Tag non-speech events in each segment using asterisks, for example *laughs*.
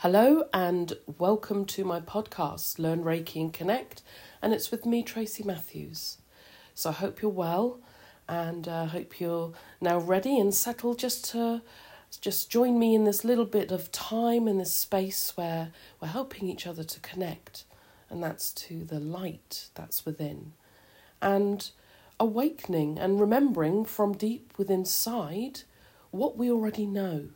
Hello and welcome to my podcast, Learn Reiki and Connect, and it's with me, Tracy Matthews. So I hope you're well, and I uh, hope you're now ready and settled just to just join me in this little bit of time in this space where we're helping each other to connect, and that's to the light that's within, and awakening and remembering from deep within inside what we already know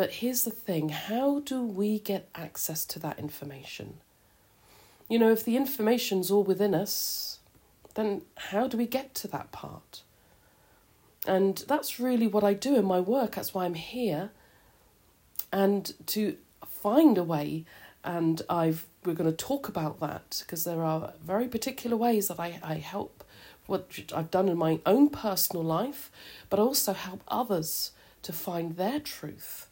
but here's the thing how do we get access to that information? You know, if the information's all within us, then how do we get to that part? And that's really what I do in my work. That's why I'm here. And to find a way, and I've we're going to talk about that because there are very particular ways that I, I help what I've done in my own personal life, but also help others to find their truth.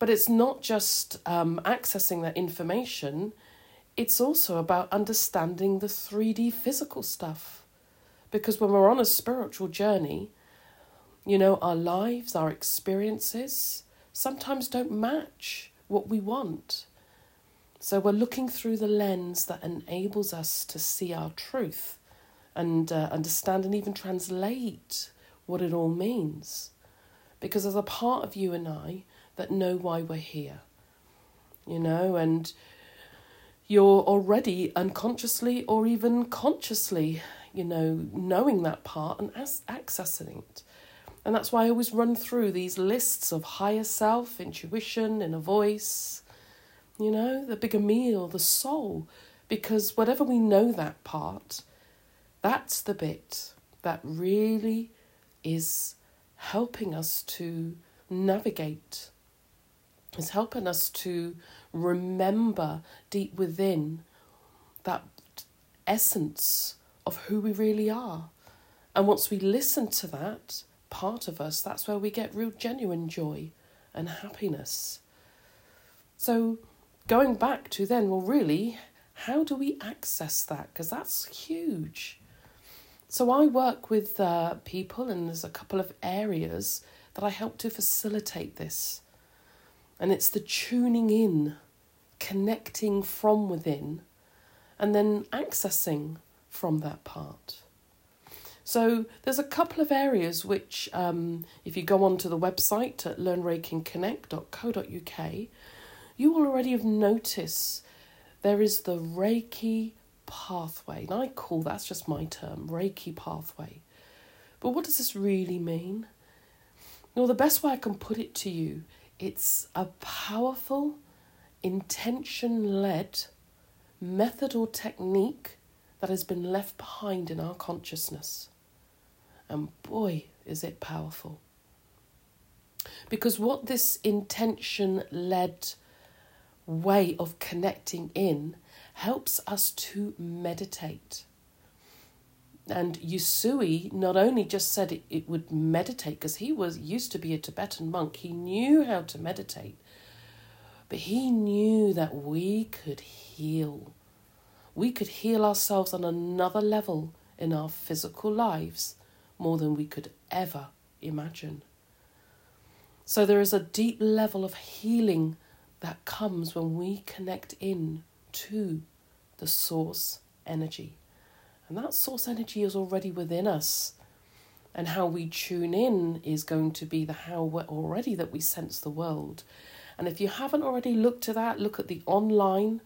But it's not just um, accessing that information, it's also about understanding the 3D physical stuff. Because when we're on a spiritual journey, you know, our lives, our experiences sometimes don't match what we want. So we're looking through the lens that enables us to see our truth and uh, understand and even translate what it all means. Because as a part of you and I, that know why we're here. You know, and you're already unconsciously or even consciously, you know, knowing that part and as- accessing it. And that's why I always run through these lists of higher self, intuition, inner voice, you know, the bigger meal, the soul, because whatever we know that part, that's the bit that really is helping us to navigate is helping us to remember deep within that essence of who we really are. And once we listen to that part of us, that's where we get real genuine joy and happiness. So, going back to then, well, really, how do we access that? Because that's huge. So, I work with uh, people, and there's a couple of areas that I help to facilitate this. And it's the tuning in, connecting from within, and then accessing from that part. So there's a couple of areas which, um, if you go onto the website at learnreikiconnect.co.uk, you will already have noticed there is the Reiki pathway. And I call that's just my term, Reiki pathway. But what does this really mean? Well, the best way I can put it to you it's a powerful, intention led method or technique that has been left behind in our consciousness. And boy, is it powerful. Because what this intention led way of connecting in helps us to meditate. And Usui not only just said it, it would meditate, because he was used to be a Tibetan monk, he knew how to meditate, but he knew that we could heal. We could heal ourselves on another level in our physical lives more than we could ever imagine. So there is a deep level of healing that comes when we connect in to the source energy. And that source energy is already within us. And how we tune in is going to be the how we're already that we sense the world. And if you haven't already looked at that, look at the online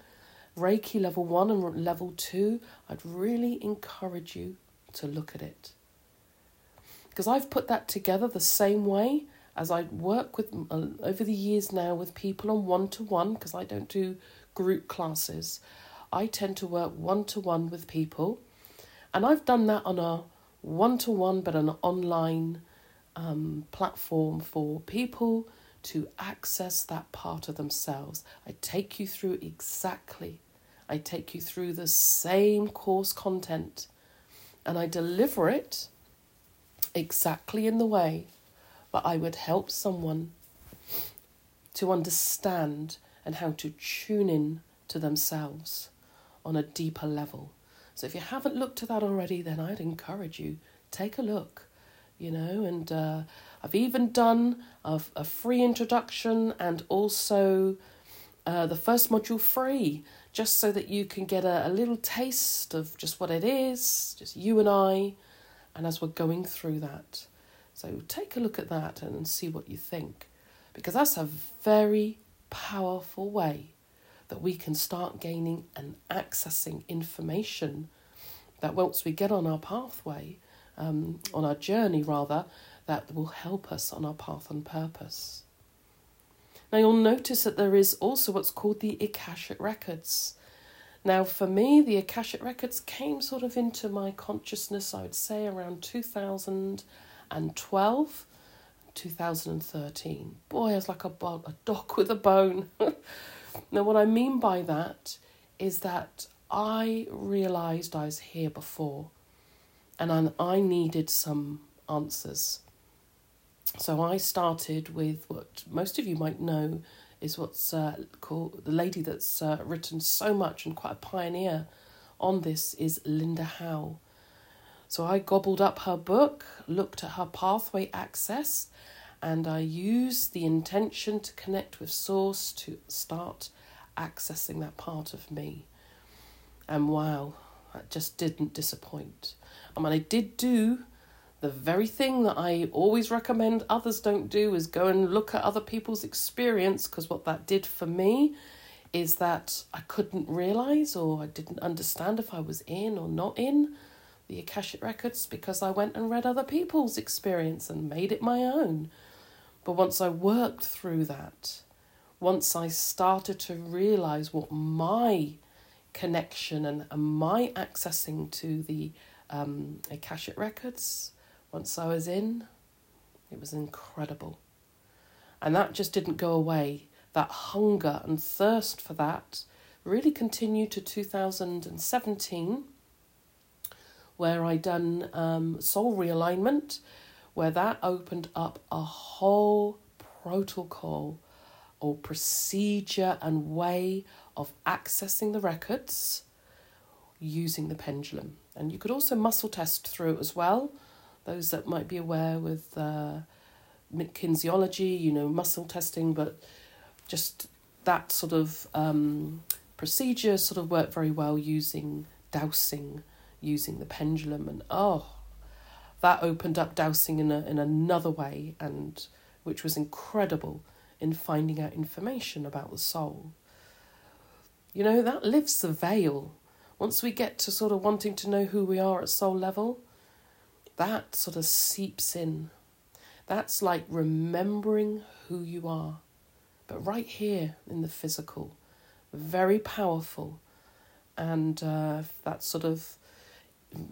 Reiki level one and level two. I'd really encourage you to look at it. Because I've put that together the same way as I work with uh, over the years now with people on one to one, because I don't do group classes. I tend to work one to one with people and I've done that on a one to one, but an online um, platform for people to access that part of themselves. I take you through exactly, I take you through the same course content and I deliver it exactly in the way that I would help someone to understand and how to tune in to themselves on a deeper level. So if you haven't looked at that already, then I'd encourage you take a look, you know. And uh, I've even done a, a free introduction and also uh, the first module free, just so that you can get a, a little taste of just what it is, just you and I, and as we're going through that. So take a look at that and see what you think, because that's a very powerful way that we can start gaining and accessing information that once we get on our pathway, um, on our journey rather, that will help us on our path and purpose. Now you'll notice that there is also what's called the Akashic Records. Now, for me, the Akashic Records came sort of into my consciousness, I would say, around 2012, 2013. Boy, I was like a, a dog with a bone. *laughs* now, what I mean by that is that I realised I was here before and I needed some answers. So I started with what most of you might know is what's uh, called the lady that's uh, written so much and quite a pioneer on this is Linda Howe. So I gobbled up her book, looked at her pathway access, and I used the intention to connect with Source to start accessing that part of me. And wow, that just didn't disappoint. I mean, I did do the very thing that I always recommend others don't do is go and look at other people's experience because what that did for me is that I couldn't realize or I didn't understand if I was in or not in the Akashic Records because I went and read other people's experience and made it my own. But once I worked through that, once I started to realize what my connection and, and my accessing to the um, Akashic Records once I was in, it was incredible. And that just didn't go away. That hunger and thirst for that really continued to 2017, where I done um, soul realignment, where that opened up a whole protocol or procedure and way of accessing the records using the pendulum. And you could also muscle test through it as well those that might be aware with uh, kinesiology, you know, muscle testing, but just that sort of um, procedure sort of worked very well using dowsing, using the pendulum, and oh, that opened up dowsing in a, in another way, and which was incredible in finding out information about the soul. You know, that lifts the veil. Once we get to sort of wanting to know who we are at soul level, that sort of seeps in. That's like remembering who you are, but right here in the physical, very powerful. And uh, that's sort of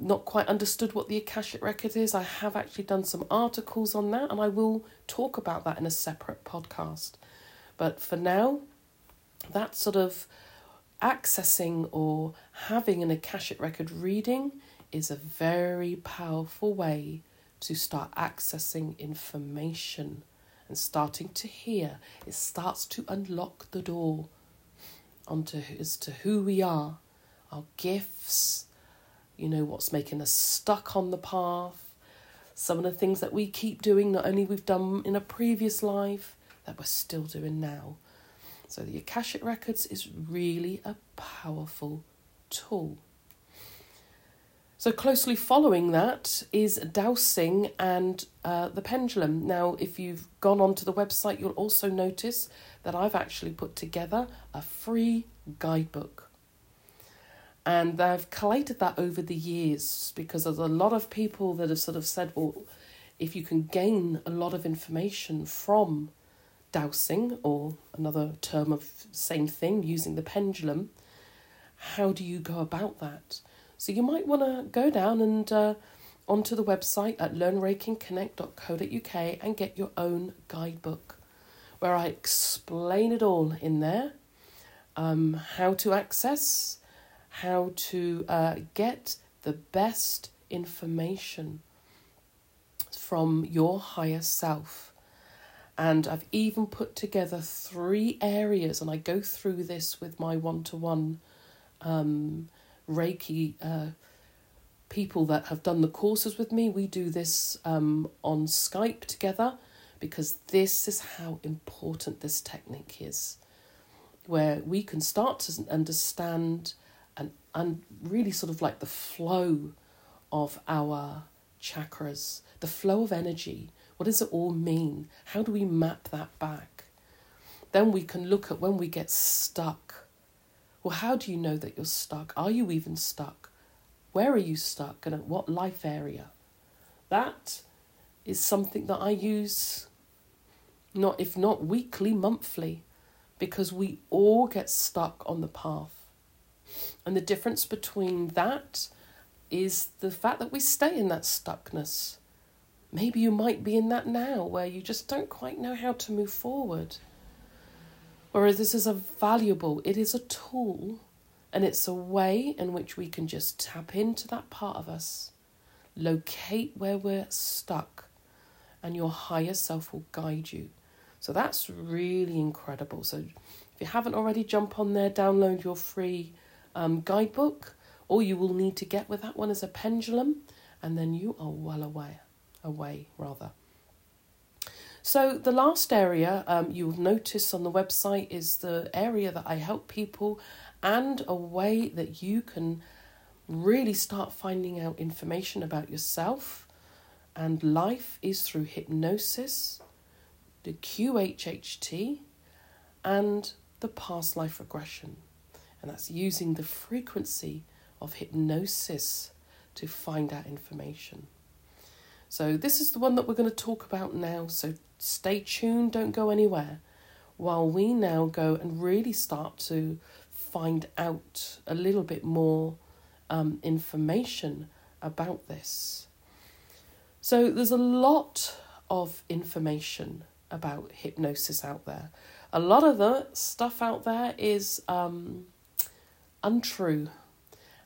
not quite understood what the Akashic Record is. I have actually done some articles on that, and I will talk about that in a separate podcast. But for now, that sort of accessing or having an Akashic Record reading is a very powerful way to start accessing information and starting to hear. It starts to unlock the door onto as to who we are, our gifts, you know, what's making us stuck on the path, some of the things that we keep doing, not only we've done in a previous life, that we're still doing now. So the Akashic Records is really a powerful tool. So, closely following that is dowsing and uh, the pendulum. Now, if you've gone onto the website, you'll also notice that I've actually put together a free guidebook. And I've collated that over the years because there's a lot of people that have sort of said, well, if you can gain a lot of information from dowsing, or another term of same thing, using the pendulum, how do you go about that? So you might want to go down and uh, onto the website at learnreikiconnect.co.uk and get your own guidebook where I explain it all in there um, how to access, how to uh, get the best information from your higher self. And I've even put together three areas, and I go through this with my one to one Reiki uh, people that have done the courses with me, we do this um, on Skype together because this is how important this technique is, where we can start to understand and, and really sort of like the flow of our chakras, the flow of energy. What does it all mean? How do we map that back? Then we can look at when we get stuck. Well, how do you know that you're stuck? Are you even stuck? Where are you stuck and at what life area? That is something that I use not if not weekly, monthly, because we all get stuck on the path. And the difference between that is the fact that we stay in that stuckness. Maybe you might be in that now where you just don't quite know how to move forward. Whereas this is a valuable, it is a tool and it's a way in which we can just tap into that part of us, locate where we're stuck, and your higher self will guide you. So that's really incredible. So if you haven't already, jump on there, download your free um, guidebook. All you will need to get with that one is a pendulum, and then you are well away, away rather. So the last area um, you'll notice on the website is the area that I help people and a way that you can really start finding out information about yourself and life is through hypnosis, the QHHT, and the past life regression. And that's using the frequency of hypnosis to find out information. So, this is the one that we're going to talk about now. So, stay tuned, don't go anywhere, while we now go and really start to find out a little bit more um, information about this. So, there's a lot of information about hypnosis out there. A lot of the stuff out there is um, untrue,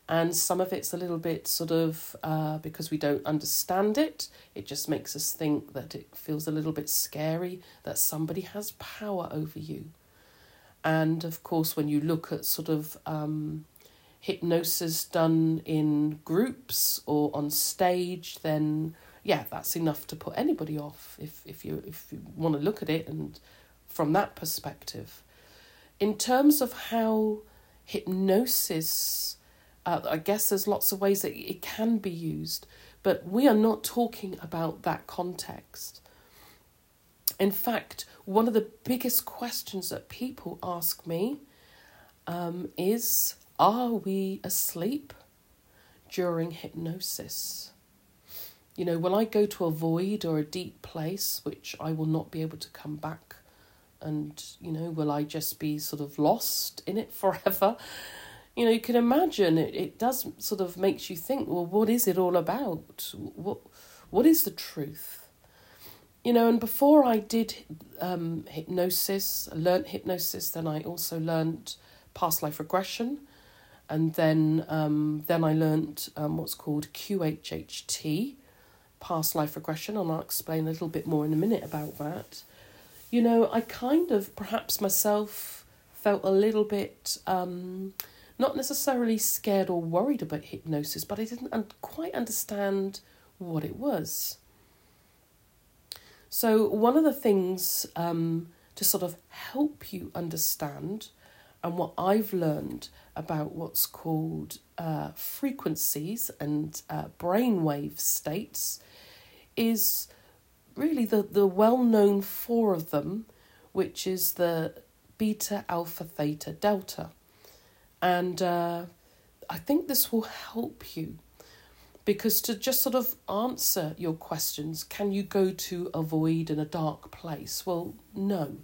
and some of it's a little bit sort of uh, because we don't understand it, it just makes us think that it feels a little bit scary that somebody has power over you. And of course, when you look at sort of um, hypnosis done in groups or on stage, then yeah, that's enough to put anybody off if, if you if you want to look at it and from that perspective. In terms of how hypnosis, uh, I guess there's lots of ways that it can be used, but we are not talking about that context. In fact, one of the biggest questions that people ask me um, is Are we asleep during hypnosis? You know, when I go to a void or a deep place, which I will not be able to come back, and, you know, will I just be sort of lost in it *laughs* forever? You know, you can imagine it, it does sort of makes you think, well, what is it all about? What, what is the truth? you know, and before I did um, hypnosis, I learnt hypnosis, then I also learnt past life regression, and then um, then I learnt um, what's called QHHT, past life regression, and I'll explain a little bit more in a minute about that. You know, I kind of perhaps myself felt a little bit um, not necessarily scared or worried about hypnosis, but I didn't un- quite understand what it was. So, one of the things um, to sort of help you understand, and what I've learned about what's called uh, frequencies and uh, brainwave states, is really the, the well known four of them, which is the beta, alpha, theta, delta. And uh, I think this will help you because to just sort of answer your questions, can you go to a void in a dark place? Well, no.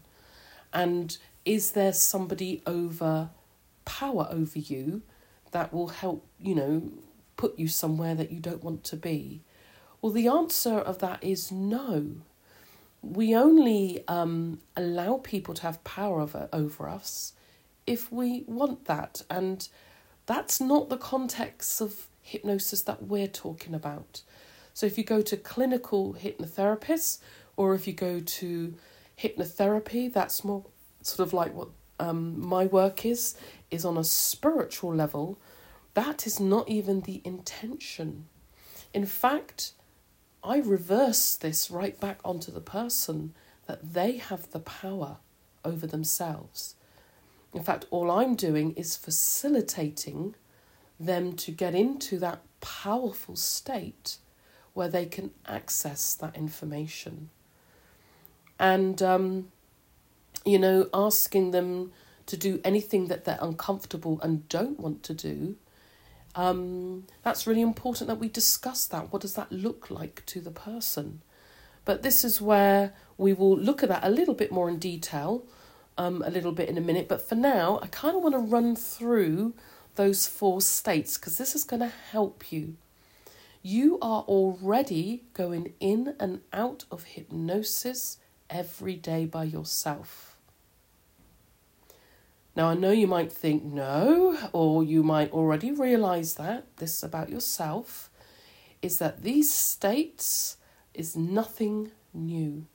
And is there somebody over power over you that will help, you know, put you somewhere that you don't want to be? Well, the answer of that is no. We only um, allow people to have power over, over us if we want that. And that's not the context of hypnosis that we're talking about. So if you go to clinical hypnotherapists or if you go to hypnotherapy, that's more sort of like what um, my work is, is on a spiritual level that is not even the intention. In fact, I reverse this right back onto the person that they have the power over themselves. In fact, all I'm doing is facilitating them to get into that powerful state where they can access that information. And, um, you know, asking them to do anything that they're uncomfortable and don't want to do, um, that's really important that we discuss that. What does that look like to the person? But this is where we will look at that a little bit more in detail, um, a little bit in a minute. But for now, I kind of want to run through those four states because this is going to help you. You are already going in and out of hypnosis every day by yourself. Now, I know you might think no, or you might already realize that this about yourself is that these states is nothing new.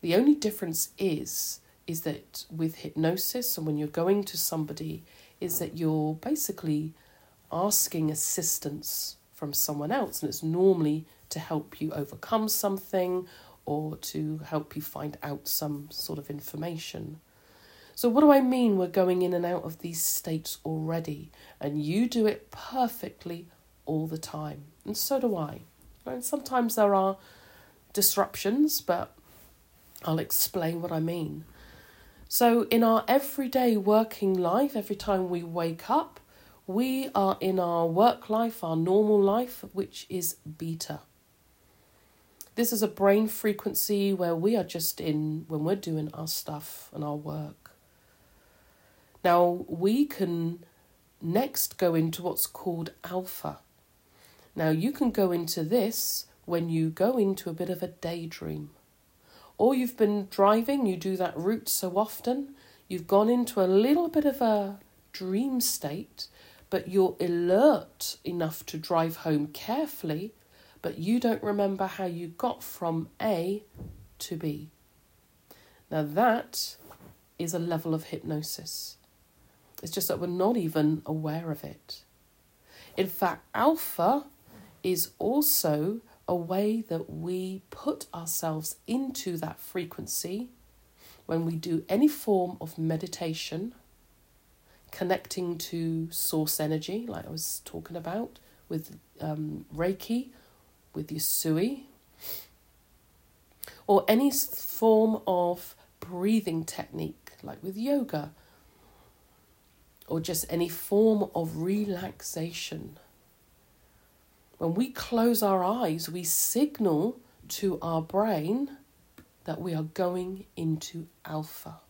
The only difference is is that with hypnosis and when you're going to somebody is that you're basically asking assistance from someone else and it's normally to help you overcome something or to help you find out some sort of information. So, what do I mean? We're going in and out of these states already, and you do it perfectly all the time, and so do I. And sometimes there are disruptions, but I'll explain what I mean. So, in our everyday working life, every time we wake up, we are in our work life, our normal life, which is beta. This is a brain frequency where we are just in when we're doing our stuff and our work. Now, we can next go into what's called alpha. Now, you can go into this when you go into a bit of a daydream. Or you've been driving, you do that route so often, you've gone into a little bit of a dream state, but you're alert enough to drive home carefully, but you don't remember how you got from A to B. Now, that is a level of hypnosis. It's just that we're not even aware of it. In fact, alpha is also a way that we put ourselves into that frequency when we do any form of meditation, connecting to source energy, like I was talking about with um, Reiki, with Usui, or any form of breathing technique, like with yoga, or just any form of relaxation when we close our eyes, we signal to our brain that we are going into alpha.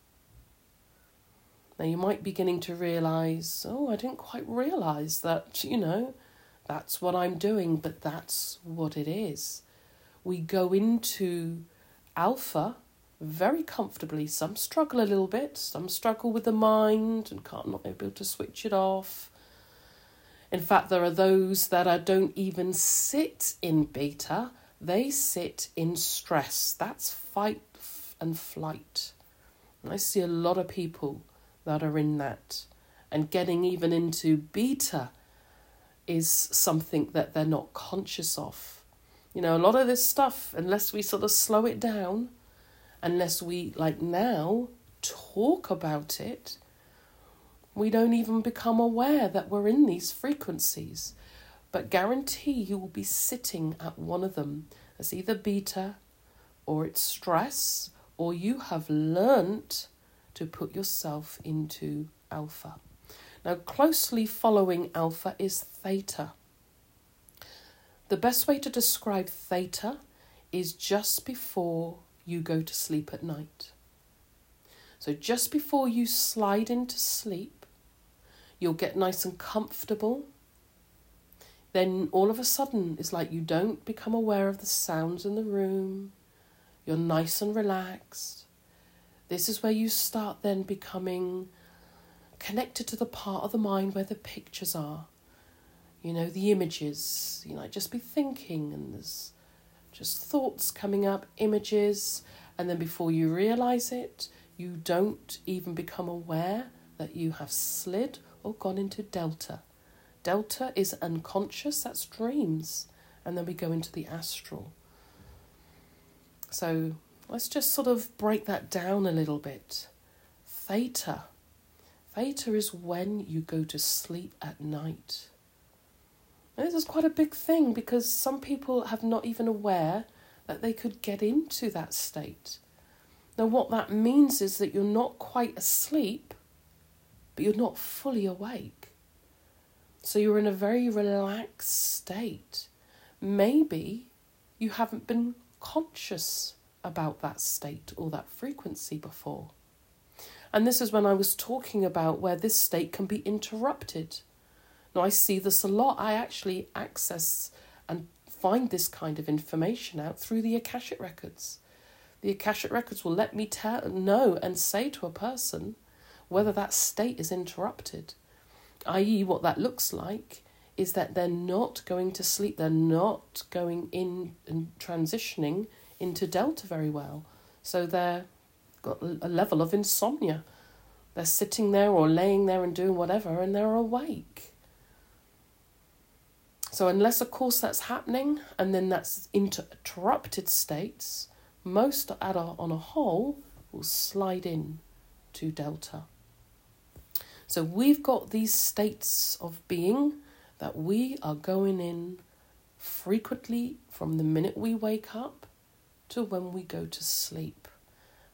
Now, you might be beginning to realize, oh, I didn't quite realize that, you know, that's what I'm doing, but that's what it is. We go into alpha very comfortably. Some struggle a little bit, some struggle with the mind and can't not be able to switch it off. In fact, there are those that don't even sit in beta, they sit in stress. That's fight and flight. And I see a lot of people that are in that. And getting even into beta is something that they're not conscious of. You know, a lot of this stuff, unless we sort of slow it down, unless we, like now, talk about it, we don't even become aware that we're in these frequencies. But guarantee you will be sitting at one of them as either beta or it's stress, or you have learnt to put yourself into alpha. Now, closely following alpha is theta. The best way to describe theta is just before you go to sleep at night. So, just before you slide into sleep, You'll get nice and comfortable. Then all of a sudden, it's like you don't become aware of the sounds in the room. You're nice and relaxed. This is where you start then becoming connected to the part of the mind where the pictures are. You know, the images. You know, just be thinking, and there's just thoughts coming up, images, and then before you realize it, you don't even become aware that you have slid or gone into delta, Delta is unconscious, that's dreams. And then we go into the astral. So let's just sort of break that down a little bit. Theta. Theta is when you go to sleep at night. And this is quite a big thing because some people have not even aware that they could get into that state. Now, what that means is that you're not quite asleep, but you're not fully awake. So you're in a very relaxed state. Maybe you haven't been conscious about that state or that frequency before. And this is when I was talking about where this state can be interrupted. Now, I see this a lot. I actually access and find this kind of information out through the Akashic records. The Akashic records will let me tell, know and say to a person whether that state is interrupted i.e., what that looks like is that they're not going to sleep, they're not going in and transitioning into delta very well. So they're got a level of insomnia. They're sitting there or laying there and doing whatever and they're awake. So unless of course that's happening and then that's interrupted states, most at on a whole will slide in to delta. So we've got these states of being that we are going in frequently from the minute we wake up to when we go to sleep.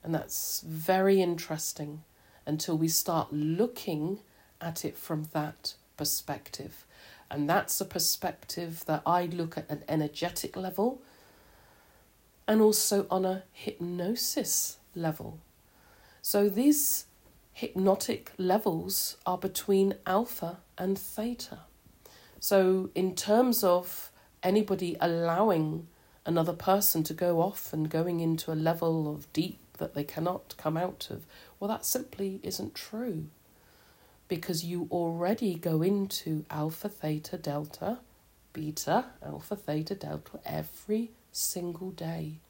And that's very interesting until we start looking at it from that perspective. And that's a perspective that I look at an energetic level and also on a hypnosis level. So these hypnotic levels are between alpha and theta. So, in terms of anybody allowing another person to go off and going into a level of deep that they cannot come out of, well, that simply isn't true. Because you already go into alpha, theta, delta, beta, alpha, theta, delta every single day.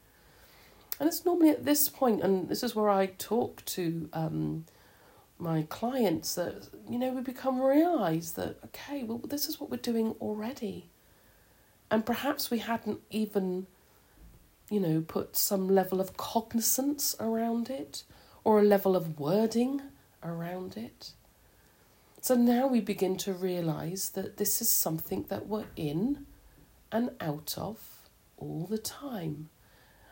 And it's normally at this point, and this is where I talk to um, my clients that you know we become realize that okay well this is what we're doing already and perhaps we hadn't even you know put some level of cognizance around it or a level of wording around it so now we begin to realize that this is something that we're in and out of all the time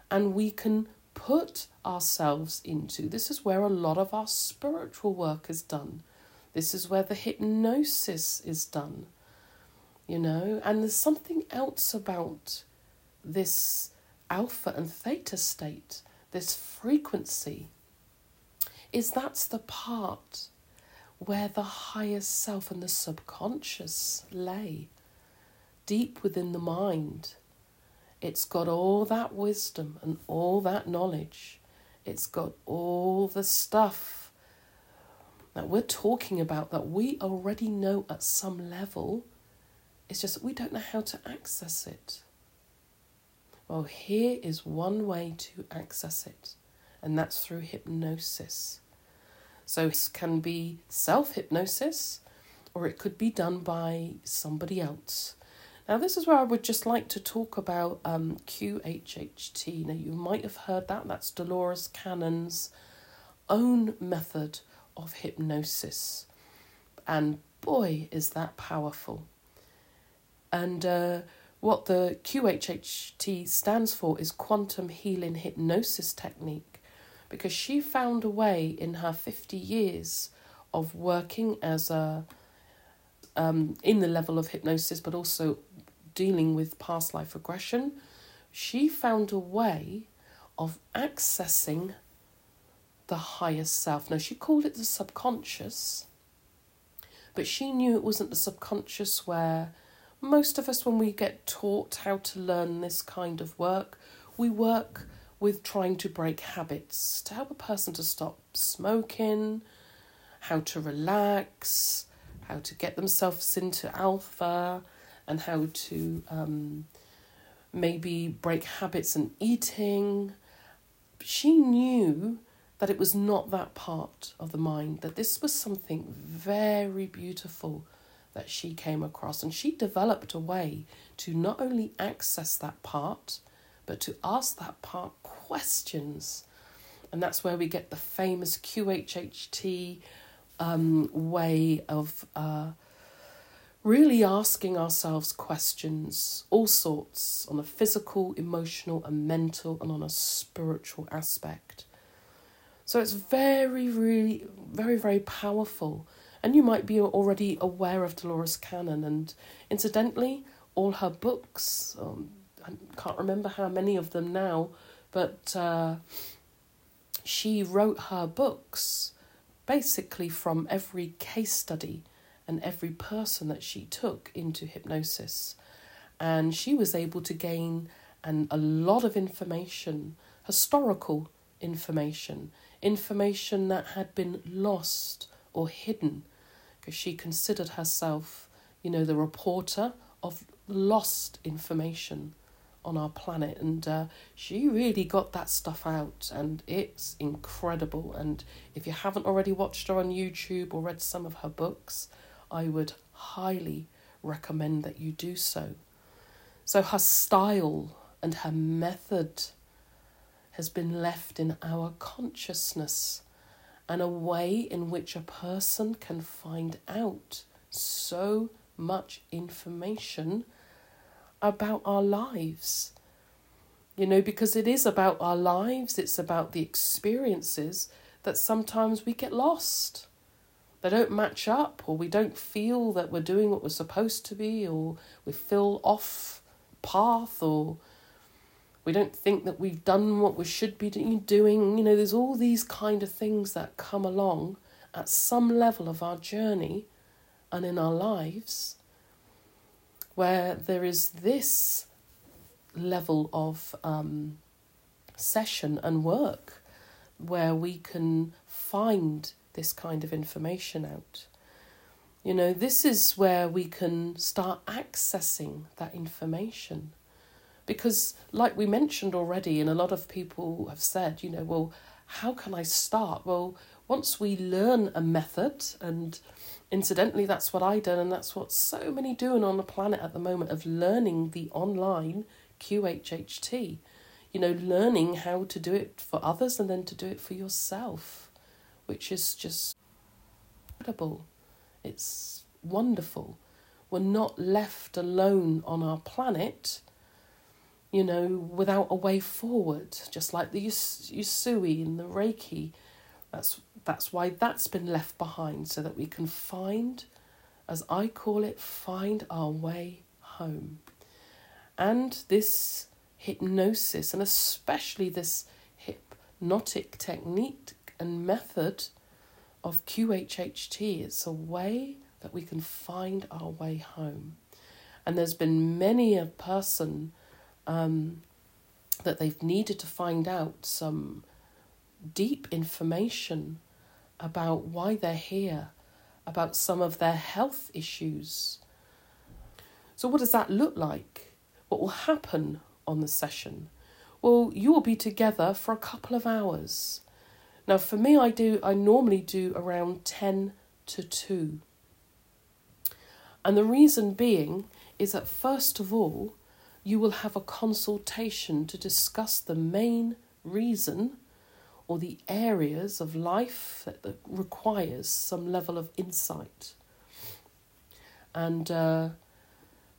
and we can put ourselves into. This is where a lot of our spiritual work is done. This is where the hypnosis is done. You know, and there's something else about this alpha and theta state, this frequency, is that's the part where the higher self and the subconscious lay, deep within the mind it's got all that wisdom and all that knowledge. It's got all the stuff that we're talking about that we already know at some level. It's just we don't know how to access it. Well, here is one way to access it, and that's through hypnosis. So, this can be self hypnosis, or it could be done by somebody else. Now, this is where I would just like to talk about um, QHHT. Now, you might have heard that. That's Dolores Cannon's own method of hypnosis. And boy, is that powerful. And uh, what the QHHT stands for is Quantum Healing Hypnosis Technique, because she found a way in her 50 years of working as a um, in the level of hypnosis, but also dealing with past life regression, she found a way of accessing the higher self. Now, she called it the subconscious, but she knew it wasn't the subconscious where most of us, when we get taught how to learn this kind of work, we work with trying to break habits, to help a person to stop smoking, how to relax, how to get themselves into alpha, and how to um, maybe break habits and eating. She knew that it was not that part of the mind, that this was something very beautiful that she came across, and she developed a way to not only access that part, but to ask that part questions. And that's where we get the famous QHHT um, way of uh, really asking ourselves questions, all sorts, on a physical, emotional, and mental, and on a spiritual aspect. So it's very, really, very, very powerful. And you might be already aware of Dolores Cannon. And incidentally, all her books, um, I can't remember how many of them now, but uh, she wrote her books basically from every case study and every person that she took into hypnosis. And she was able to gain an, a lot of information, historical information, information that had been lost or hidden, because she considered herself, you know, the reporter of lost information on our planet. And uh, she really got that stuff out, and it's incredible. And if you haven't already watched her on YouTube or read some of her books, I would highly recommend that you do so. So, her style and her method has been left in our consciousness and a way in which a person can find out so much information about our lives. You know, because it is about our lives, it's about the experiences that sometimes we get lost. They don't match up, or we don't feel that we're doing what we're supposed to be, or we feel off path, or we don't think that we've done what we should be doing. You know, there's all these kind of things that come along at some level of our journey and in our lives where there is this level of um, session and work where we can find this kind of information out. You know, this is where we can start accessing that information. Because, like we mentioned already, and a lot of people have said, you know, well, how can I start? Well, once we learn a method and Incidentally, that's what I done, and that's what so many doing on the planet at the moment of learning the online QHHT. You know, learning how to do it for others and then to do it for yourself, which is just incredible. It's wonderful. We're not left alone on our planet, you know, without a way forward, just like the Usui and the Reiki. That's that's why that's been left behind so that we can find, as I call it, find our way home. And this hypnosis, and especially this hypnotic technique and method of QHHT, it's a way that we can find our way home. And there's been many a person um, that they've needed to find out some deep information about why they're here, about some of their health issues. So, what does that look like? What will happen on the session? Well, you will be together for a couple of hours. Now, for me, I do. I normally do around ten to two. And the reason being is that first of all, you will have a consultation to discuss the main reason or the areas of life that, requires some level of insight. And uh,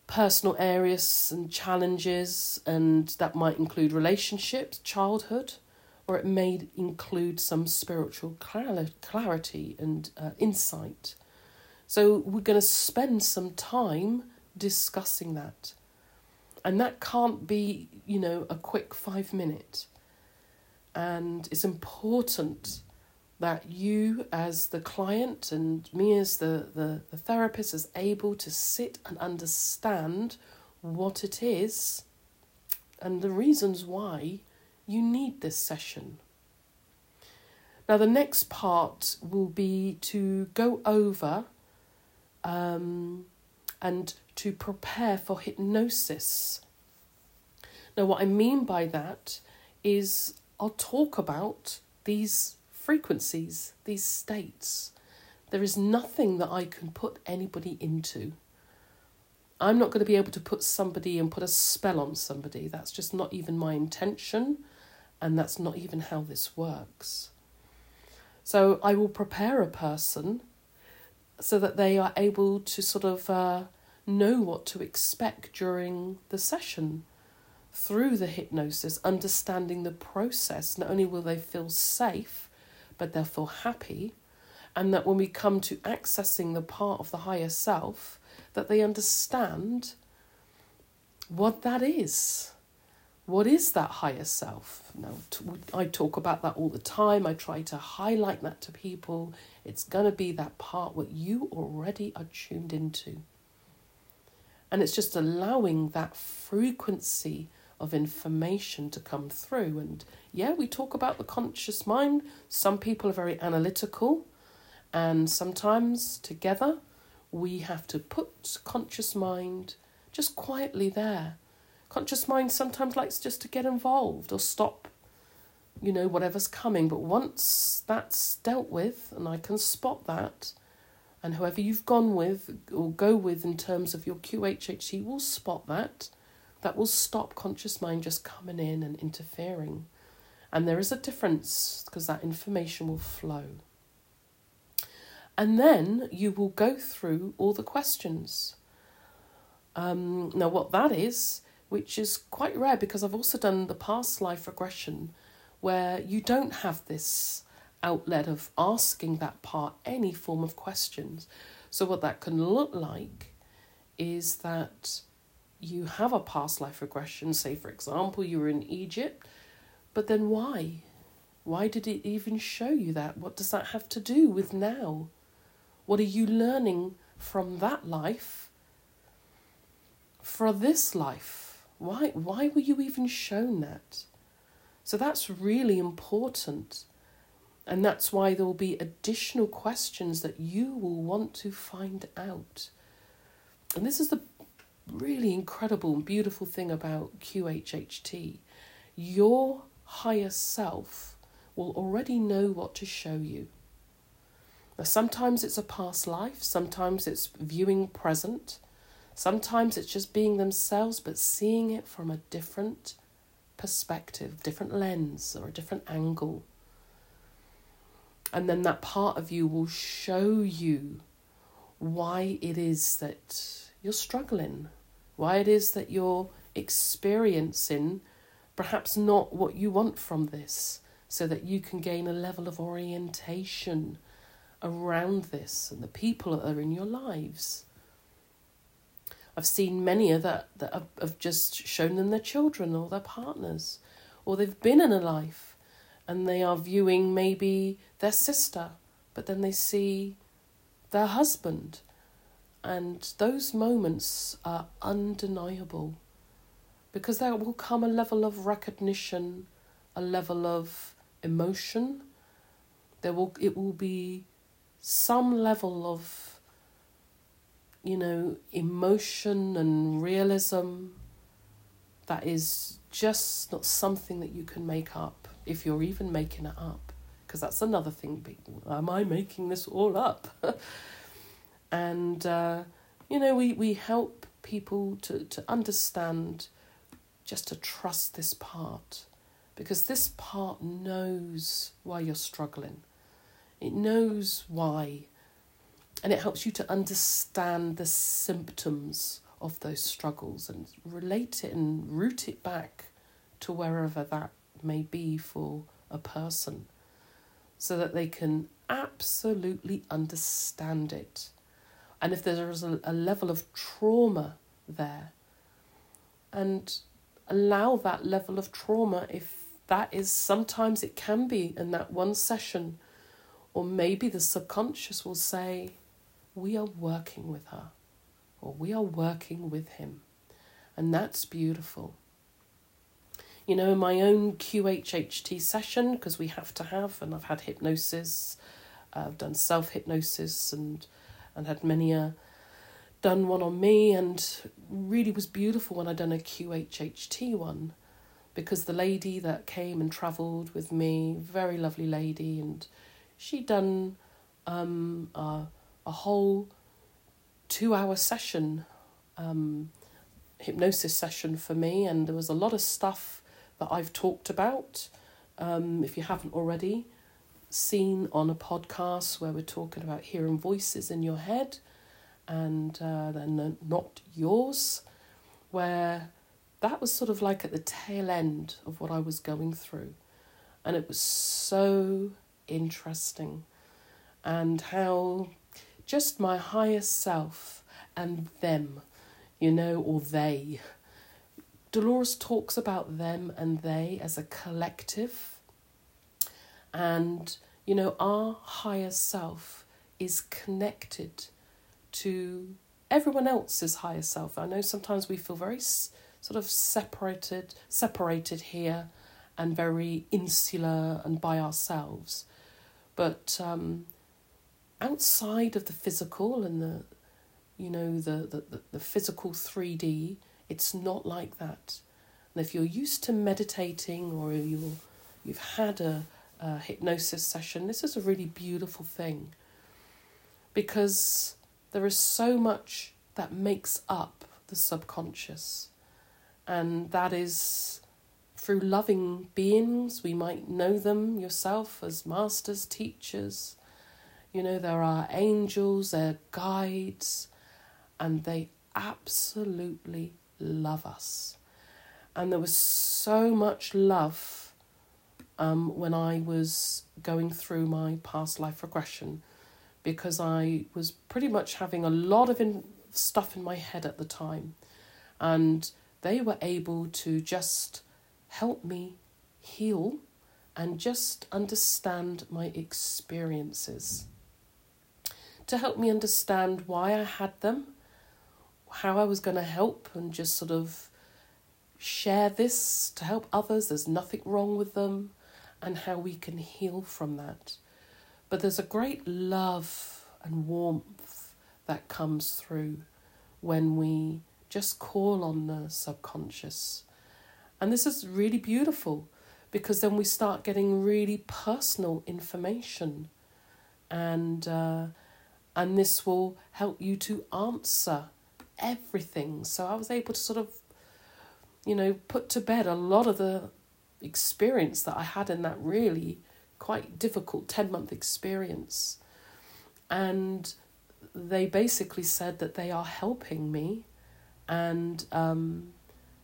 personal areas and challenges and that might include relationships childhood or it may include some spiritual clarity and uh, insight. So we're going to spend some time discussing that. And that can't be you know a quick five minute and it's important that you as the client and me as the, the, the therapist is able to sit and understand what it is and the reasons why you need this session. Now, the next part will be to go over um, and to prepare for hypnosis. Now, what I mean by that is I'll talk about these frequencies, these states There is nothing that I can put anybody into. I'm not going to be able to put somebody and put a spell on somebody. That's just not even my intention, and that's not even how this works. So I will prepare a person so that they are able to sort of uh, know what to expect during the session through the hypnosis, understanding the process. Not only will they feel safe, but they'll feel happy. And that when we come to accessing the part of the higher self, that they understand what that is. What is that higher self? Now, I talk about that all the time. I try to highlight that to people. It's going to be that part what you already are tuned into. And it's just allowing that frequency of information to come through. And yeah, we talk about the conscious mind. Some people are very analytical, and sometimes together we have to put conscious mind just quietly there Conscious mind sometimes likes just to get involved or stop, you know, whatever's coming. But once that's dealt with, and I can spot that, and whoever you've gone with or go with in terms of your QHHT will spot that, that will stop conscious mind just coming in and interfering. And there is a difference because that information will flow. And then you will go through all the questions. Um, now, what that is, which is quite rare because I've also done the past life regression where you don't have this outlet of asking that part any form of questions. So, what that can look like is that you have a past life regression, say, for example, you were in Egypt, but then why? Why did it even show you that? What does that have to do with now? What are you learning from that life for this life? Why, why were you even shown that? So that's really important. And that's why there will be additional questions that you will want to find out. And this is the really incredible and beautiful thing about QHHT. Your higher self will already know what to show you. Now, sometimes it's a past life, sometimes it's viewing present, Sometimes it's just being themselves, but seeing it from a different perspective, different lens, or a different angle. And then that part of you will show you why it is that you're struggling, why it is that you're experiencing perhaps not what you want from this, so that you can gain a level of orientation around this and the people that are in your lives. I've seen many that that have, have just shown them their children or their partners, or they've been in a life, and they are viewing maybe their sister, but then they see their husband, and those moments are undeniable, because there will come a level of recognition, a level of emotion. There will it will be some level of you know, emotion and realism that is just not something that you can make up if you're even making it up. Because that's another thing. Am I making this all up? *laughs* and, uh, you know, we, we help people to, to understand just to trust this part because this part knows why you're struggling. It knows why and it helps you to understand the symptoms of those struggles and relate it and root it back to wherever that may be for a person so that they can absolutely understand it. And if there is a, a level of trauma there, and allow that level of trauma if that is sometimes it can be in that one session, or maybe the subconscious will say, we are working with her or we are working with him. And that's beautiful. You know, in my own QHHT session, because we have to have, and I've had hypnosis, I've done self hypnosis and and had many a done one on me and really was beautiful when I'd done a QHHT one because the lady that came and travelled with me, very lovely lady, and she'd done um, a, a whole two hour session, um, hypnosis session for me, and there was a lot of stuff that I've talked about. Um, if you haven't already seen on a podcast where we're talking about hearing voices in your head and uh, then not yours, where that was sort of like at the tail end of what I was going through. And it was so interesting. And how just my higher self and them, you know, or they. Dolores talks about them and they as a collective. And, you know, our higher self is connected to everyone else's higher self. I know sometimes we feel very sort of separated, separated here, and very insular and by ourselves. But um, outside of the physical and the, you know, the, the, the physical 3D, it's not like that. And if you're used to meditating or you're, you've had a, a hypnosis session, this is a really beautiful thing because there is so much that makes up the subconscious. And that is through loving beings. We might know them yourself as masters, teachers. You know, there are angels, they're guides, and they absolutely love us. And there was so much love um, when I was going through my past life regression because I was pretty much having a lot of in, stuff in my head at the time. And they were able to just help me heal and just understand my experiences. To help me understand why I had them, how I was going to help, and just sort of share this to help others. There's nothing wrong with them, and how we can heal from that. But there's a great love and warmth that comes through when we just call on the subconscious. And this is really beautiful because then we start getting really personal information and uh, and this will help you to answer everything so i was able to sort of you know put to bed a lot of the experience that i had in that really quite difficult 10 month experience. And they basically said that they are helping me and um,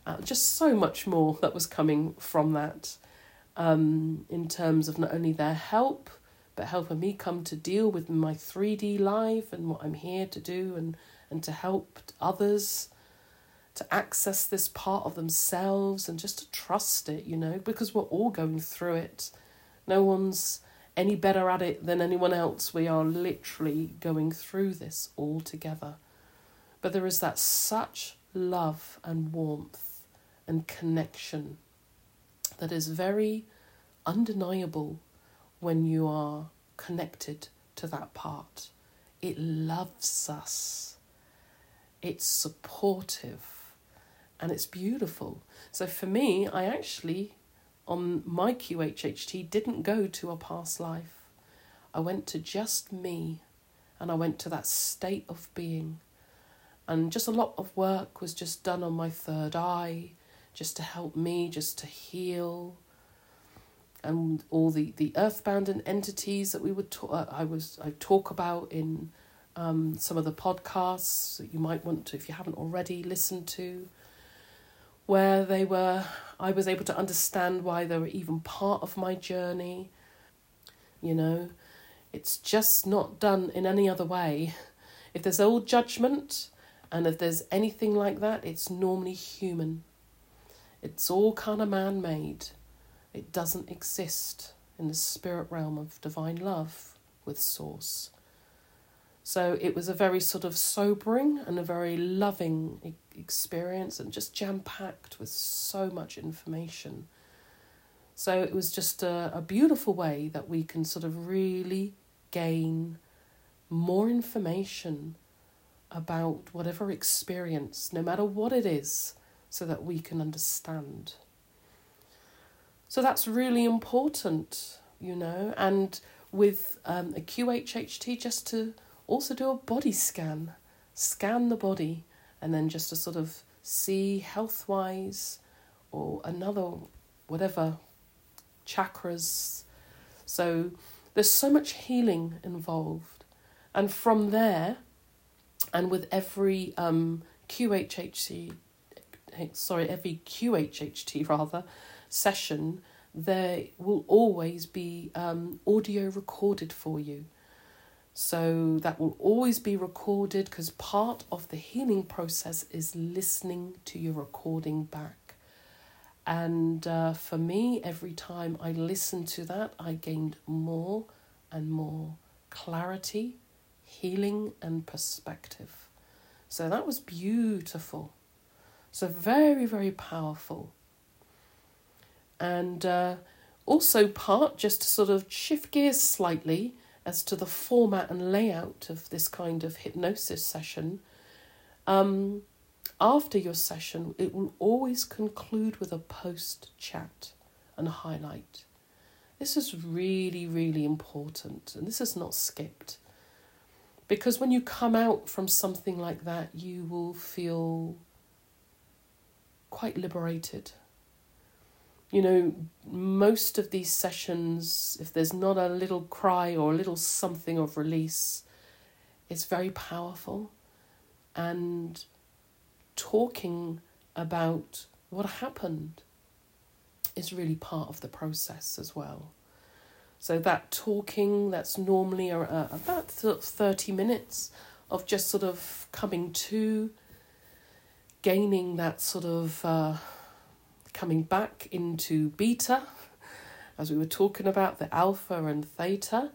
uh, just so much more that was coming from that um, in terms of not only their help but helping me come to deal with my 3D life and what I'm here to do and, and to help others to access this part of themselves and just to trust it, you know, because we're all going through it no one's any better at it than anyone else. We are literally going through this all together. But there is that such love and warmth and connection that is very undeniable when you are connected to that part. It loves us, it's supportive, and it's beautiful. So for me, I actually on my QHHT didn't go to a past life. I went to just me and I went to that state of being. And just a lot of work was just done on my third eye, just to help me, just to heal. And all the, the earthbound and entities that we would talk, uh, I was I talk about in um, some of the podcasts that you might want to, if you haven't already, listen to where they were, I was able to understand why they were even part of my journey. You know, it's just not done in any other way. If there's old judgment and if there's anything like that, it's normally human. It's all kind of man made. It doesn't exist in the spirit realm of divine love with Source. So it was a very sort of sobering and a very loving experience and just jam packed with so much information. So it was just a, a beautiful way that we can sort of really gain more information about whatever experience, no matter what it is, so that we can understand. So that's really important, you know, and with um, a QHHT just to also do a body scan, scan the body, and then just to sort of see health wise or another whatever chakras. So there's so much healing involved. And from there, and with every um, QHHT, sorry, every QHHT *laughs* rather session, there will always be um, audio recorded for you. So that will always be recorded because part of the healing process is listening to your recording back. And uh, for me, every time I listened to that, I gained more and more clarity, healing, and perspective. So that was beautiful. So, very, very powerful. And uh, also, part just to sort of shift gears slightly as to the format and layout of this kind of hypnosis session. Um, after your session, it will always conclude with a post chat and highlight. This is really, really important, and this is not skipped. Because when you come out from something like that, you will feel quite liberated. You know, most of these sessions, if there's not a little cry or a little something of release, it's very powerful. And talking about what happened is really part of the process as well. So that talking, that's normally a, about 30 minutes of just sort of coming to, gaining that sort of uh, coming back into beta, as we were talking about the alpha and theta,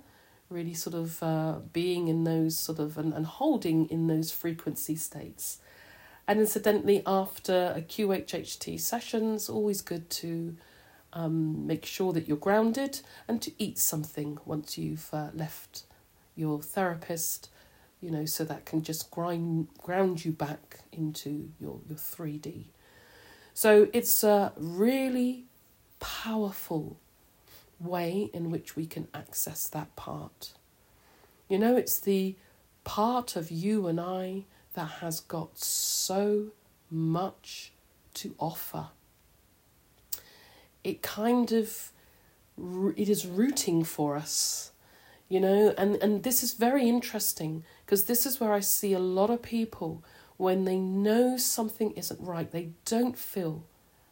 really sort of uh, being in those sort of and, and holding in those frequency states. And incidentally, after a QHHT session, it's always good to um, make sure that you're grounded and to eat something once you've uh, left your therapist, you know, so that can just grind, ground you back into your, your 3D. So it's a really powerful way in which we can access that part. You know, it's the part of you and I that has got so much to offer it kind of it is rooting for us you know and and this is very interesting because this is where i see a lot of people when they know something isn't right they don't feel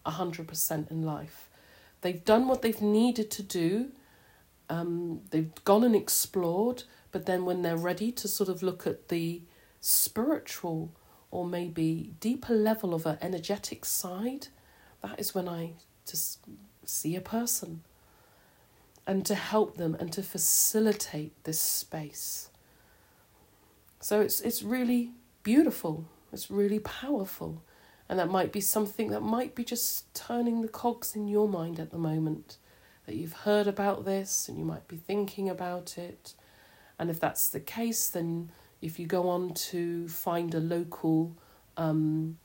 100% in life they've done what they've needed to do um, they've gone and explored but then when they're ready to sort of look at the spiritual or maybe deeper level of an energetic side that is when i just see a person and to help them and to facilitate this space. So it's it's really beautiful. It's really powerful. And that might be something that might be just turning the cogs in your mind at the moment. That you've heard about this and you might be thinking about it. And if that's the case, then if you go on to find a local um,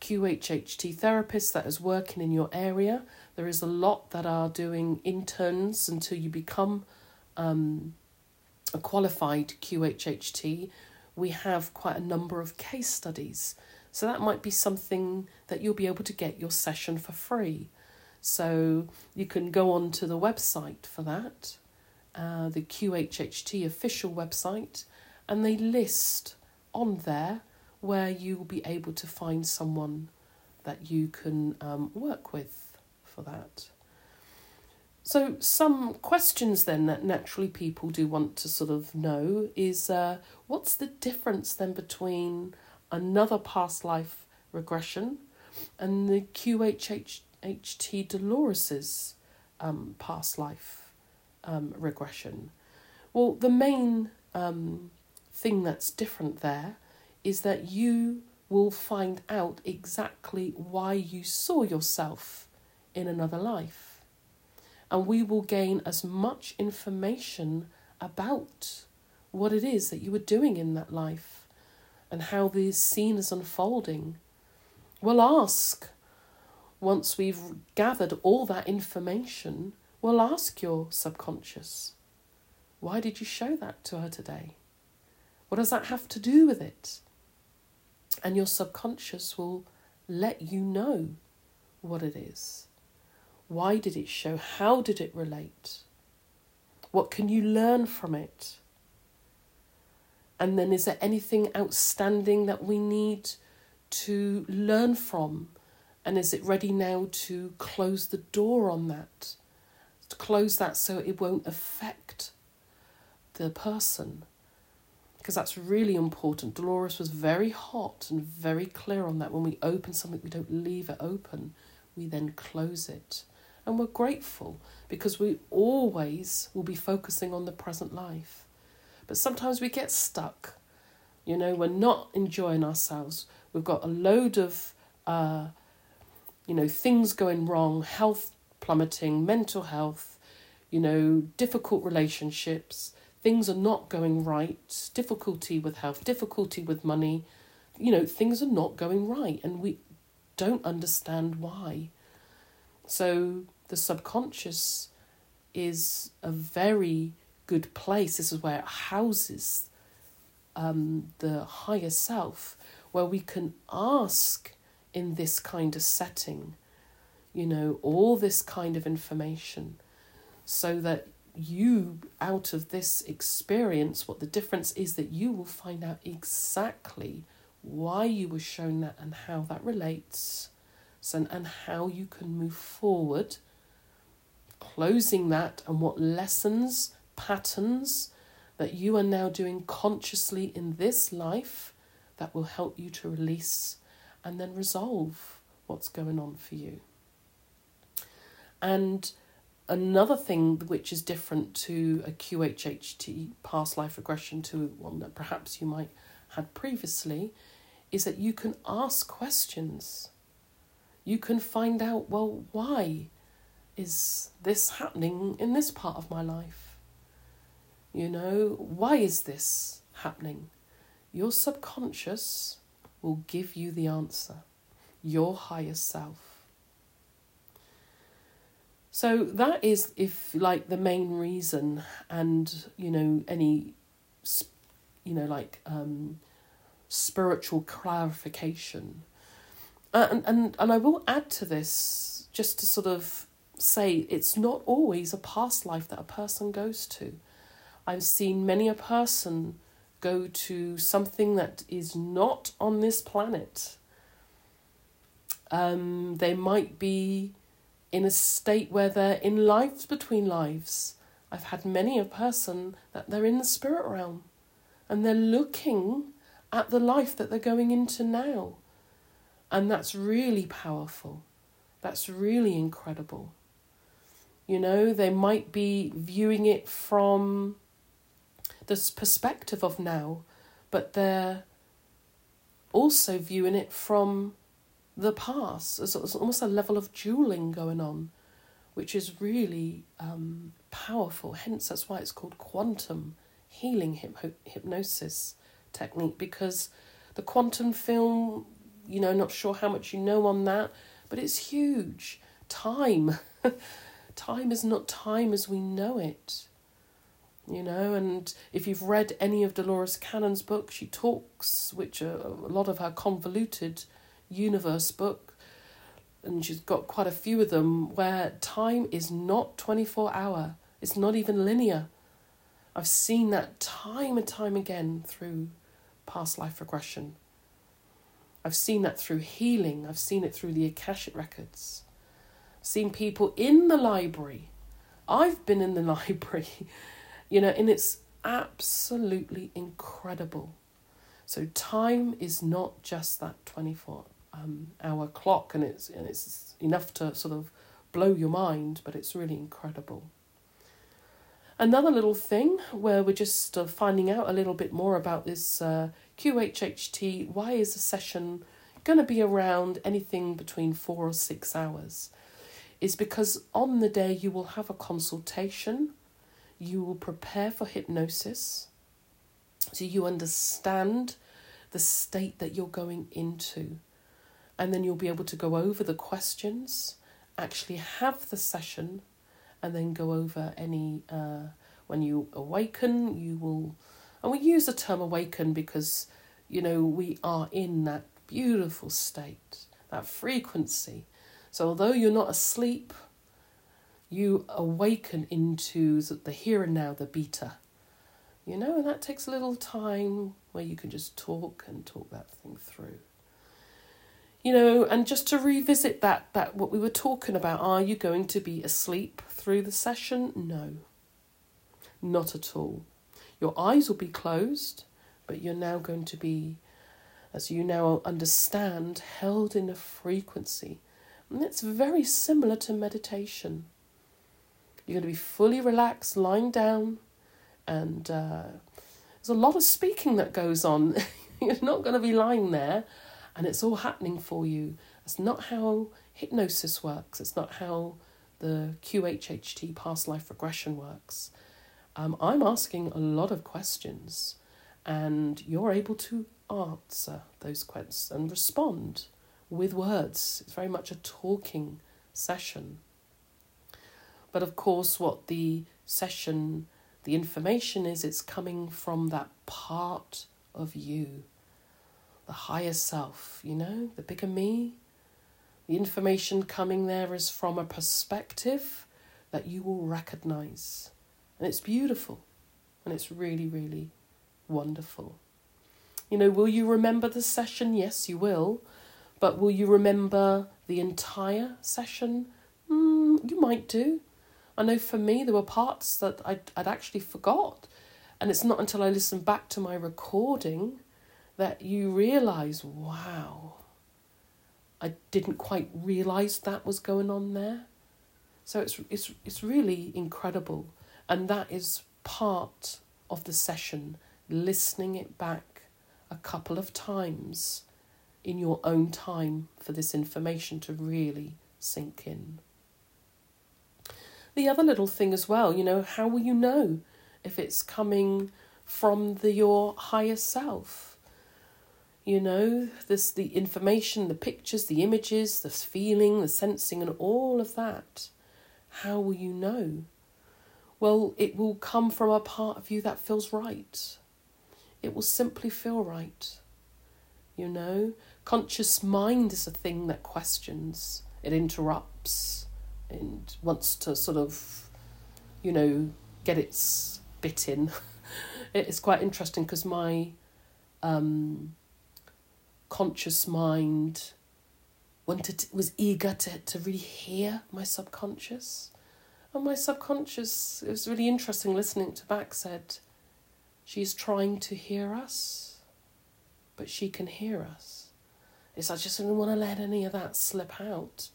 QHHT therapist that is working in your area. There is a lot that are doing interns until you become um, a qualified QHHT. We have quite a number of case studies. So that might be something that you'll be able to get your session for free. So you can go on to the website for that, uh, the QHHT official website, and they list on there where you will be able to find someone that you can um, work with for that. So, some questions then that naturally people do want to sort of know is uh, what's the difference then between another past life regression and the QHHT Dolores's um, past life um, regression? Well, the main um, thing that's different there is that you will find out exactly why you saw yourself in another life. And we will gain as much information about what it is that you were doing in that life and how the scene is unfolding. We'll ask, once we've gathered all that information, we'll ask your subconscious Why did you show that to her today? What does that have to do with it? And your subconscious will let you know what it is. Why did it show? How did it relate? What can you learn from it? And then, is there anything outstanding that we need to learn from? And is it ready now to close the door on that? To close that so it won't affect the person? Because that's really important. Dolores was very hot and very clear on that. When we open something, we don't leave it open, we then close it. And we're grateful because we always will be focusing on the present life. But sometimes we get stuck. You know, we're not enjoying ourselves. We've got a load of, uh, you know, things going wrong, health plummeting, mental health, you know, difficult relationships. Things are not going right, difficulty with health, difficulty with money. You know, things are not going right, and we don't understand why. So the subconscious is a very good place. This is where it houses um, the higher self, where we can ask in this kind of setting, you know, all this kind of information, so that you, out of this experience, what the difference is that you will find out exactly why you were shown that and how that relates, so, and how you can move forward closing that and what lessons, patterns that you are now doing consciously in this life that will help you to release and then resolve what's going on for you. And another thing which is different to a QHHT past life regression to one that perhaps you might had previously is that you can ask questions. You can find out, well, why? Is this happening in this part of my life? You know, why is this happening? Your subconscious will give you the answer, your higher self. So that is, if like, the main reason, and you know, any, you know, like um, spiritual clarification. Uh, and, and and I will add to this just to sort of say it's not always a past life that a person goes to. I've seen many a person go to something that is not on this planet. Um, they might be in a state where they're in lives between lives. I've had many a person that they're in the spirit realm and they're looking at the life that they're going into now. And that's really powerful. That's really incredible. You know, they might be viewing it from this perspective of now, but they're also viewing it from the past. There's almost a level of dueling going on, which is really um, powerful. Hence, that's why it's called quantum healing hyp- hypnosis technique because the quantum field, you know, not sure how much you know on that, but it's huge. Time. *laughs* time is not time as we know it. You know, and if you've read any of Dolores Cannon's books, she talks, which are a lot of her convoluted universe book, and she's got quite a few of them where time is not 24 hour, it's not even linear. I've seen that time and time again through past life regression. I've seen that through healing, I've seen it through the Akashic records seen people in the library. I've been in the *laughs* library, you know, and it's absolutely incredible. So time is not just that 24 um, hour clock and it's, and it's enough to sort of blow your mind, but it's really incredible. Another little thing where we're just uh, finding out a little bit more about this uh, QHHT, why is a session going to be around anything between four or six hours? Is because on the day you will have a consultation, you will prepare for hypnosis, so you understand the state that you're going into. And then you'll be able to go over the questions, actually have the session, and then go over any uh, when you awaken, you will, and we use the term awaken because, you know, we are in that beautiful state, that frequency. So although you're not asleep, you awaken into the here and now, the beta. You know, and that takes a little time where you can just talk and talk that thing through. You know, and just to revisit that that what we were talking about, are you going to be asleep through the session? No. Not at all. Your eyes will be closed, but you're now going to be, as you now understand, held in a frequency. And it's very similar to meditation. You're going to be fully relaxed, lying down, and uh, there's a lot of speaking that goes on. *laughs* You're not going to be lying there, and it's all happening for you. That's not how hypnosis works. It's not how the QHHT past life regression works um, I'm asking a lot of questions, and you're able to answer those questions and respond with words. It's very much a talking session. But of course, what the session, the information is, it's coming from that part of you, the higher self, you know, the bigger me. The information coming there is from a perspective that you will recognize. And it's beautiful. And it's really, really wonderful. You know, will you remember the session? Yes, you will. But will you remember the entire session? Mm, you might do. I know for me, there were parts that I'd, I'd actually forgot. And it's not until I listen back to my recording that you realize, wow, I didn't quite realize that was going on there. So it's, it's, it's really incredible and that is part of the session, listening it back a couple of times in your own time for this information to really sink in. The other little thing as well, you know, how will you know if it's coming from the your higher self? You know, this the information, the pictures, the images, the feeling, the sensing, and all of that. How will you know? well, it will come from a part of you that feels right. It will simply feel right. You know, conscious mind is a thing that questions, it interrupts, and wants to sort of, you know, get its bit in. *laughs* it's quite interesting because my um, conscious mind wanted to, was eager to, to really hear my subconscious and my subconscious, it was really interesting listening to back, said, She's trying to hear us, but she can hear us. It's I just didn't want to let any of that slip out.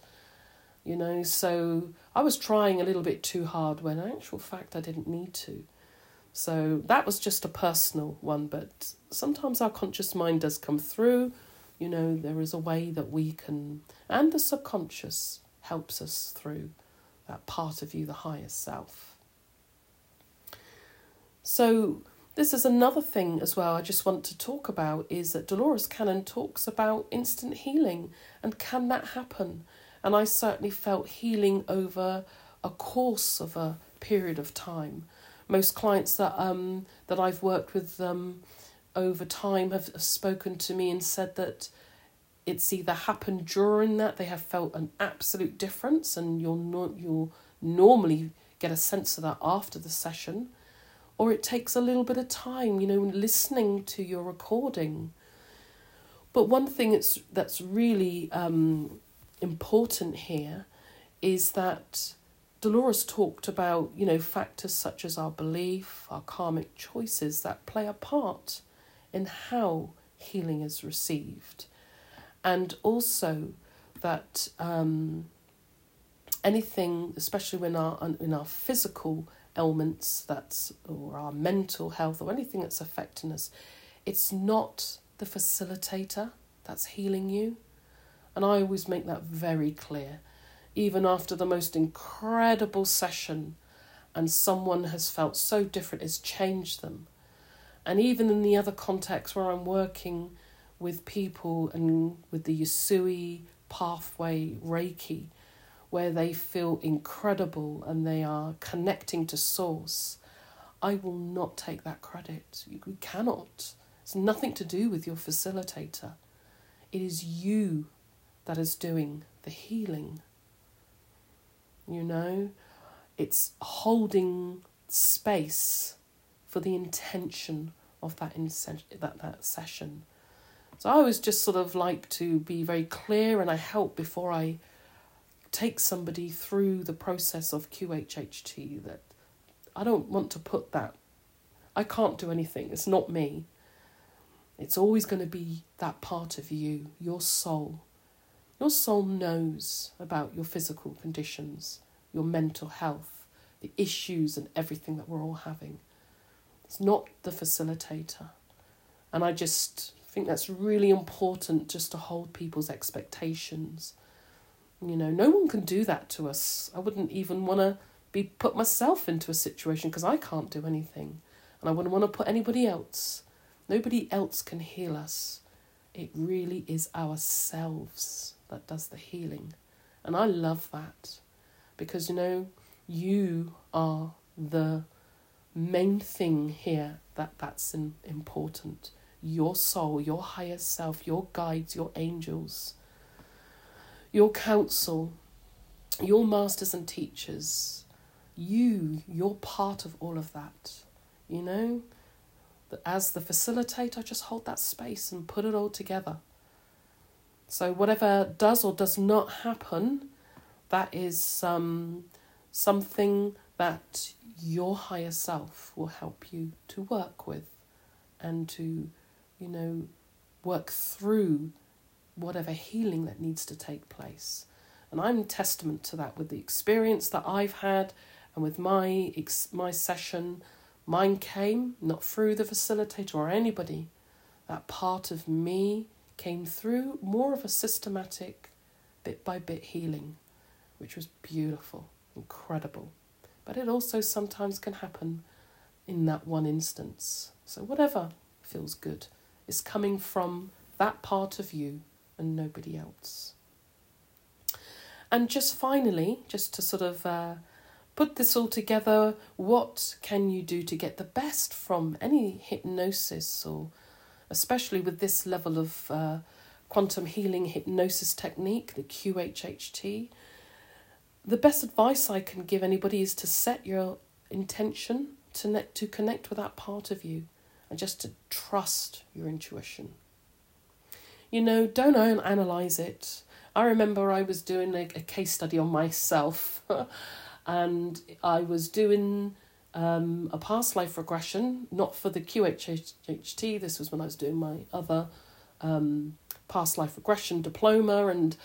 You know, so I was trying a little bit too hard when in actual fact I didn't need to. So that was just a personal one, but sometimes our conscious mind does come through. You know, there is a way that we can, and the subconscious helps us through that part of you, the highest self. So, this is another thing as well I just want to talk about is that Dolores Cannon talks about instant healing and can that happen? And I certainly felt healing over a course of a period of time. Most clients that um that I've worked with um over time have, spoken to me and said that it's either happened during that they have felt an absolute difference and you'll not you'll normally get a sense of that after the session or it takes a little bit of time you know listening to your recording. But one thing that's that's really um, important here is that Dolores talked about you know factors such as our belief our karmic choices that play a part in how healing is received. And also that um, anything, especially when our in our physical ailments, that's or our mental health or anything that's affecting us, it's not the facilitator that's healing you, and I always make that very clear, even after the most incredible session, and someone has felt so different, it's changed them, and even in the other context where I'm working with people and with the Usui pathway Reiki, where they feel incredible and they are connecting to Source. I will not take that credit. You, cannot. It's nothing to do with your facilitator. It is you that is doing the healing. You know, it's holding space for the intention of that, in, that, that session. So I always just sort of like to be very clear and I help before I take somebody through the process of QHHT that I don't want to put that. I can't do anything. It's not me. It's always going to be that part of you, your soul. Your soul knows about your physical conditions, your mental health, the issues, and everything that we're all having. It's not the facilitator. And I just think that's really important just to hold people's expectations. You know, no one can do that to us. I wouldn't even want to be put myself into a situation because I can't do anything. And I wouldn't want to put anybody else. Nobody else can heal us. It really is ourselves that does the healing. And I love that because, you know, you are the main thing here that that's important. Your soul, your higher self, your guides, your angels, your counsel, your masters and teachers, you, you're part of all of that. You know, as the facilitator, just hold that space and put it all together. So whatever does or does not happen, that is um, something that your higher self will help you to work with and to, you know, work through whatever healing that needs to take place. And I'm testament to that with the experience that I've had and with my ex- my session. Mine came not through the facilitator or anybody. That part of me came through more of a systematic, bit by bit healing, which was beautiful, incredible. But it also sometimes can happen in that one instance. So, whatever feels good is coming from that part of you and nobody else. And just finally, just to sort of uh, put this all together, what can you do to get the best from any hypnosis or especially with this level of uh, quantum healing hypnosis technique, the QHHT? The best advice I can give anybody is to set your intention to, ne- to connect with that part of you and just to trust your intuition. You know, don't analyze it. I remember I was doing a, a case study on myself *laughs* and I was doing um, a past life regression, not for the QHHT, this was when I was doing my other um, past life regression diploma. And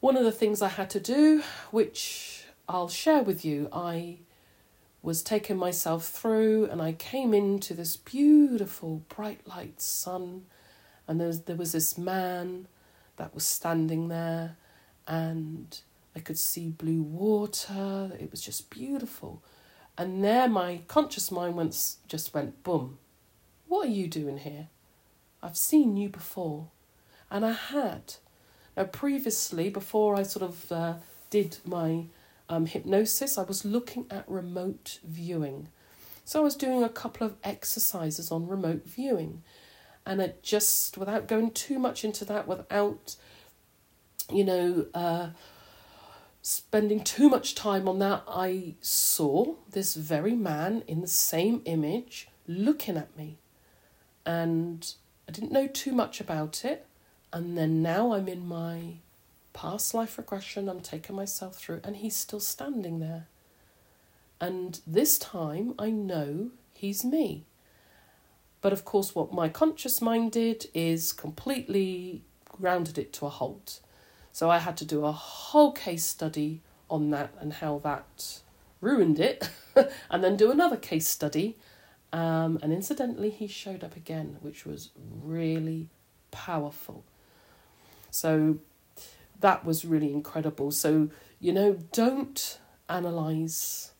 one of the things I had to do, which I'll share with you, I was taking myself through and I came into this beautiful bright light sun and there was, there was this man that was standing there and I could see blue water it was just beautiful and there my conscious mind went just went boom what are you doing here I've seen you before and I had now, previously, before I sort of uh, did my um, hypnosis, I was looking at remote viewing. So I was doing a couple of exercises on remote viewing. And it just, without going too much into that, without, you know, uh, spending too much time on that, I saw this very man in the same image looking at me. And I didn't know too much about it. And then now I'm in my past life regression, I'm taking myself through, and he's still standing there. And this time I know he's me. But of course, what my conscious mind did is completely grounded it to a halt. So I had to do a whole case study on that and how that ruined it, *laughs* and then do another case study. Um, and incidentally, he showed up again, which was really powerful. So that was really incredible. So, you know, don't analyze.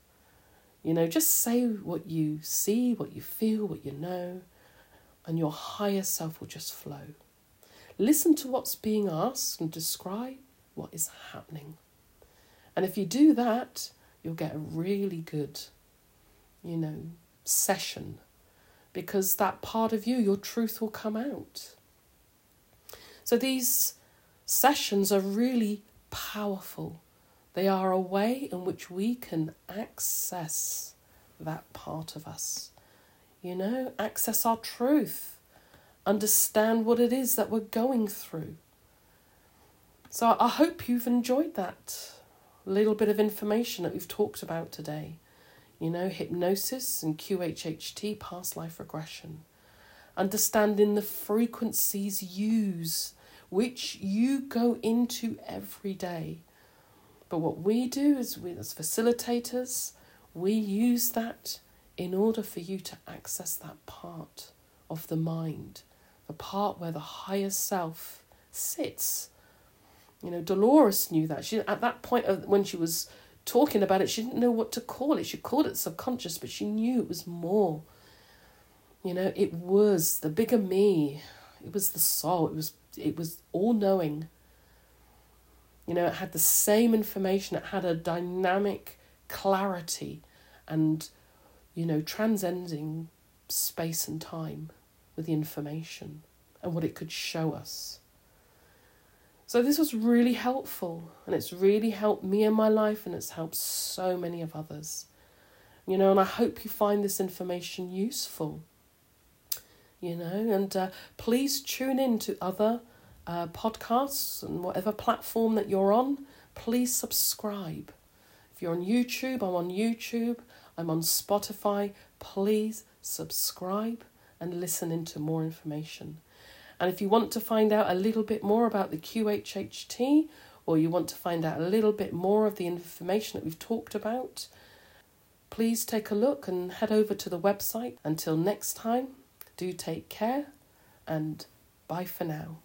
You know, just say what you see, what you feel, what you know, and your higher self will just flow. Listen to what's being asked and describe what is happening. And if you do that, you'll get a really good, you know, session because that part of you, your truth will come out. So these sessions are really powerful. They are a way in which we can access that part of us. You know, access our truth, understand what it is that we're going through. So I hope you've enjoyed that little bit of information that we've talked about today. You know, hypnosis and QHHT, past life regression. Understanding the frequencies use which you go into every day. But what we do is we as facilitators, we use that in order for you to access that part of the mind, the part where the higher self sits. You know, Dolores knew that. She at that point of when she was talking about it, she didn't know what to call it. She called it subconscious, but she knew it was more. You know, it was the bigger me. It was the soul. It was it was all knowing. You know, it had the same information, it had a dynamic clarity and, you know, transcending space and time with the information and what it could show us. So, this was really helpful, and it's really helped me in my life, and it's helped so many of others. You know, and I hope you find this information useful you know, and uh, please tune in to other uh, podcasts and whatever platform that you're on. Please subscribe. If you're on YouTube, I'm on YouTube, I'm on Spotify. Please subscribe and listen into more information. And if you want to find out a little bit more about the QHHT, or you want to find out a little bit more of the information that we've talked about, please take a look and head over to the website. Until next time, do take care and bye for now.